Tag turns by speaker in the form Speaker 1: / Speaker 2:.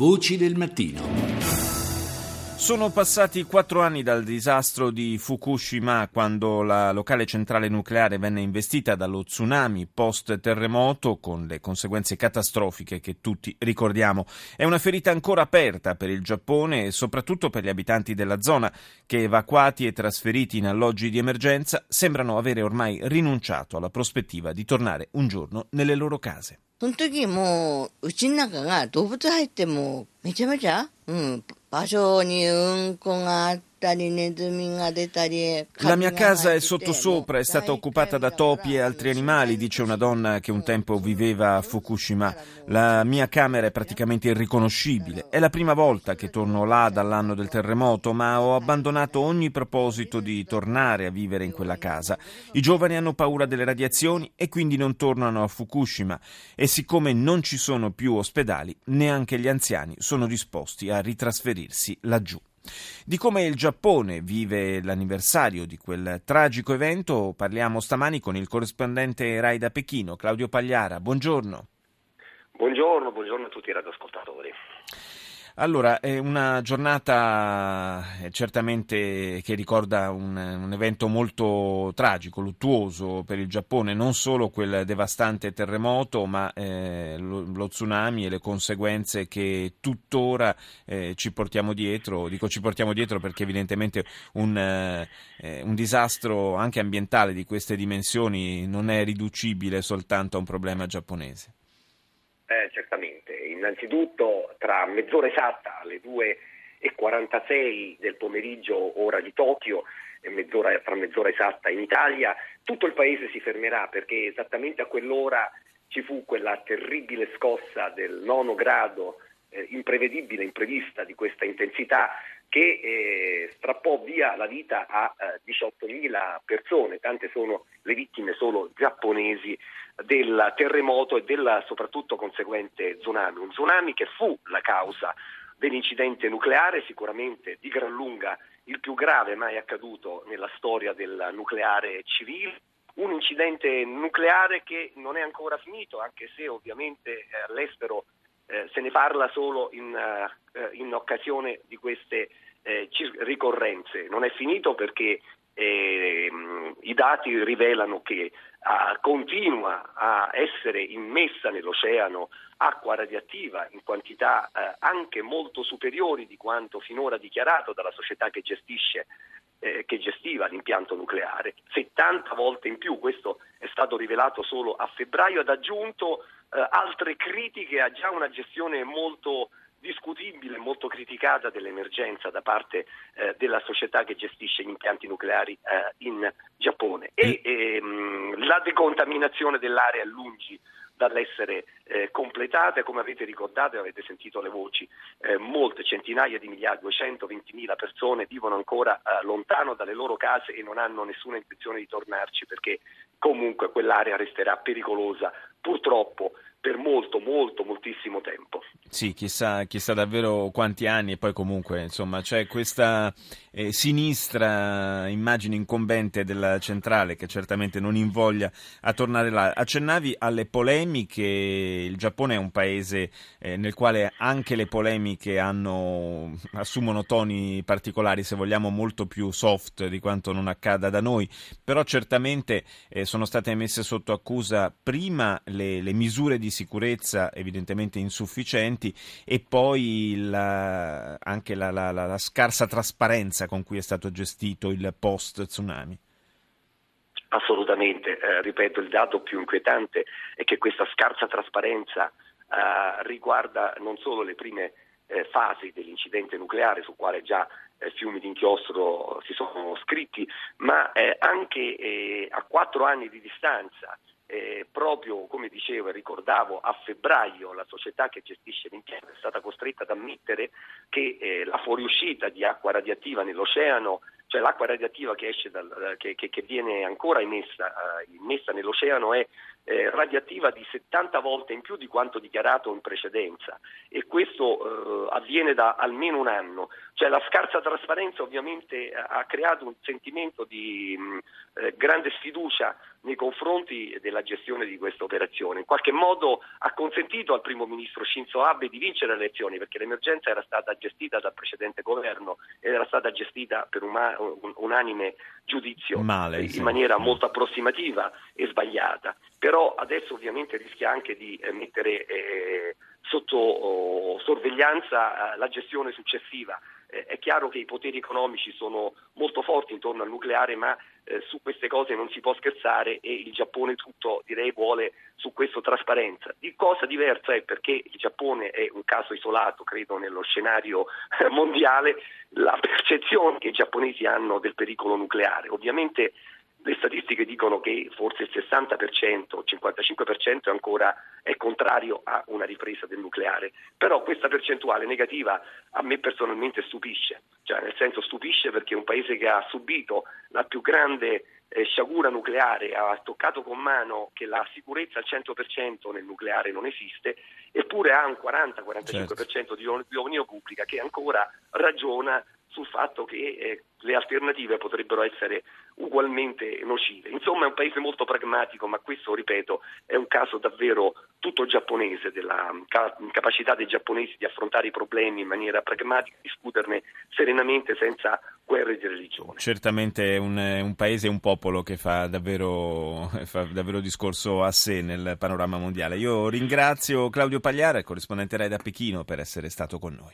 Speaker 1: Voci del mattino.
Speaker 2: Sono passati quattro anni dal disastro di Fukushima quando la locale centrale nucleare venne investita dallo tsunami post-terremoto con le conseguenze catastrofiche che tutti ricordiamo. È una ferita ancora aperta per il Giappone e soprattutto per gli abitanti della zona che evacuati e trasferiti in alloggi di emergenza sembrano avere ormai rinunciato alla prospettiva di tornare un giorno nelle loro case.
Speaker 3: その時もう、うちの中が動物入ってもめちゃめちゃ、うん、 場所にうんこがあって、La
Speaker 2: mia casa è sottosopra, è stata occupata da topi e altri animali, dice una donna che un tempo viveva a Fukushima. La mia camera è praticamente irriconoscibile. È la prima volta che torno là dall'anno del terremoto, ma ho abbandonato ogni proposito di tornare a vivere in quella casa. I giovani hanno paura delle radiazioni e quindi non tornano a Fukushima e siccome non ci sono più ospedali, neanche gli anziani sono disposti a ritrasferirsi laggiù. Di come il Giappone vive l'anniversario di quel tragico evento parliamo stamani con il corrispondente Rai da Pechino, Claudio Pagliara. Buongiorno.
Speaker 4: Buongiorno, buongiorno a tutti i radioascoltatori.
Speaker 2: Allora, è una giornata eh, certamente che ricorda un, un, evento molto tragico, luttuoso per il Giappone, non solo quel devastante terremoto, ma eh, lo, tsunami e le conseguenze che tuttora eh, ci portiamo dietro. Dico ci portiamo dietro perché evidentemente un, eh, un disastro anche ambientale di queste dimensioni non è riducibile soltanto a un problema giapponese.
Speaker 4: Eh, certamente. Innanzitutto tra mezz'ora esatta alle 2.46 del pomeriggio ora di Tokyo e mezz'ora, tra mezz'ora esatta in Italia, tutto il paese si fermerà perché esattamente a quell'ora ci fu quella terribile scossa del nono grado eh, imprevedibile, imprevista di questa intensità che eh, strappò via la vita a eh, 18.000 persone, tante sono le vittime solo giapponesi del terremoto e del soprattutto conseguente tsunami, un tsunami che fu la causa dell'incidente nucleare, sicuramente di gran lunga il più grave mai accaduto nella storia del nucleare civile, un incidente nucleare che non è ancora finito, anche se ovviamente eh, all'estero se ne parla solo in, uh, in occasione di queste eh, ricorrenze. Non è finito perché eh, i dati rivelano che uh, continua a essere immessa nell'oceano acqua radioattiva in quantità uh, anche molto superiori di quanto finora dichiarato dalla società che gestisce eh, che gestiva l'impianto nucleare, 70 volte in più, questo stato rivelato solo a febbraio, ed aggiunto eh, altre critiche a già una gestione molto discutibile, molto criticata dell'emergenza da parte eh, della società che gestisce gli impianti nucleari eh, in Giappone. E ehm, la decontaminazione dell'area lungi dall'essere eh, completata, come avete ricordato e avete sentito le voci, eh, molte centinaia di migliaia, 220.000 persone vivono ancora eh, lontano dalle loro case e non hanno nessuna intenzione di tornarci perché comunque quell'area resterà pericolosa. Purtroppo per molto, molto, moltissimo tempo.
Speaker 2: Sì, chissà, chissà davvero quanti anni e poi comunque insomma c'è questa eh, sinistra immagine incombente della centrale che certamente non invoglia a tornare là. Accennavi alle polemiche, il Giappone è un paese eh, nel quale anche le polemiche hanno, assumono toni particolari, se vogliamo molto più soft di quanto non accada da noi, però certamente eh, sono state messe sotto accusa prima le, le misure di sicurezza evidentemente insufficienti e poi la, anche la, la, la, scarsa trasparenza con cui è stato gestito il post-tsunami.
Speaker 4: Assolutamente, eh, ripeto, il dato più inquietante è che questa scarsa trasparenza eh, riguarda non solo le prime eh, fasi dell'incidente nucleare, su quale già eh, fiumi d'inchiostro si sono scritti, ma eh, anche eh, a quattro anni di distanza eh, proprio come dicevo e ricordavo a febbraio la società che gestisce l'impianto è stata costretta ad ammettere che eh, la fuoriuscita di acqua radioattiva nell'oceano, cioè l'acqua radioattiva che, dal, che, che, che viene ancora emessa, uh, immessa nell'oceano è eh, radioattiva di 70 volte in più di quanto dichiarato in precedenza e questo eh, avviene da almeno un anno. Cioè la scarsa trasparenza ovviamente ha creato un sentimento di mh, eh, grande sfiducia nei confronti della gestione di questa operazione. In qualche modo ha consentito al primo ministro Shinzo Abe di vincere le elezioni perché l'emergenza era stata gestita dal precedente governo ed era stata gestita per un, un unanime giudizio
Speaker 2: Male,
Speaker 4: in
Speaker 2: sì.
Speaker 4: maniera molto approssimativa e sbagliata. Però adesso ovviamente rischia anche di eh, mettere eh, sotto oh, sorveglianza eh, la gestione successiva eh, è chiaro che i poteri economici sono molto forti intorno al nucleare, ma eh, su queste cose non si può scherzare e il Giappone tutto direi vuole su questo trasparenza. Di cosa diversa è perché il Giappone è un caso isolato, credo, nello scenario mondiale, la percezione che i giapponesi hanno del pericolo nucleare. Ovviamente le statistiche dicono che forse il 60%, il 55% è ancora è contrario a una ripresa del nucleare, però questa percentuale negativa a me personalmente stupisce, cioè nel senso stupisce perché un paese che ha subito la più grande eh, sciagura nucleare, ha toccato con mano che la sicurezza al 100% nel nucleare non esiste, eppure ha un 40-45% certo. di, di opinione pubblica che ancora ragiona sul fatto che eh, le alternative potrebbero essere ugualmente nocive. Insomma è un paese molto pragmatico, ma questo, ripeto, è un caso davvero tutto giapponese, della capacità dei giapponesi di affrontare i problemi in maniera pragmatica, discuterne serenamente senza guerre di religione.
Speaker 2: Certamente è un, un paese e un popolo che fa davvero, fa davvero discorso a sé nel panorama mondiale. Io ringrazio Claudio Pagliara, corrispondente RAI da Pechino, per essere stato con noi.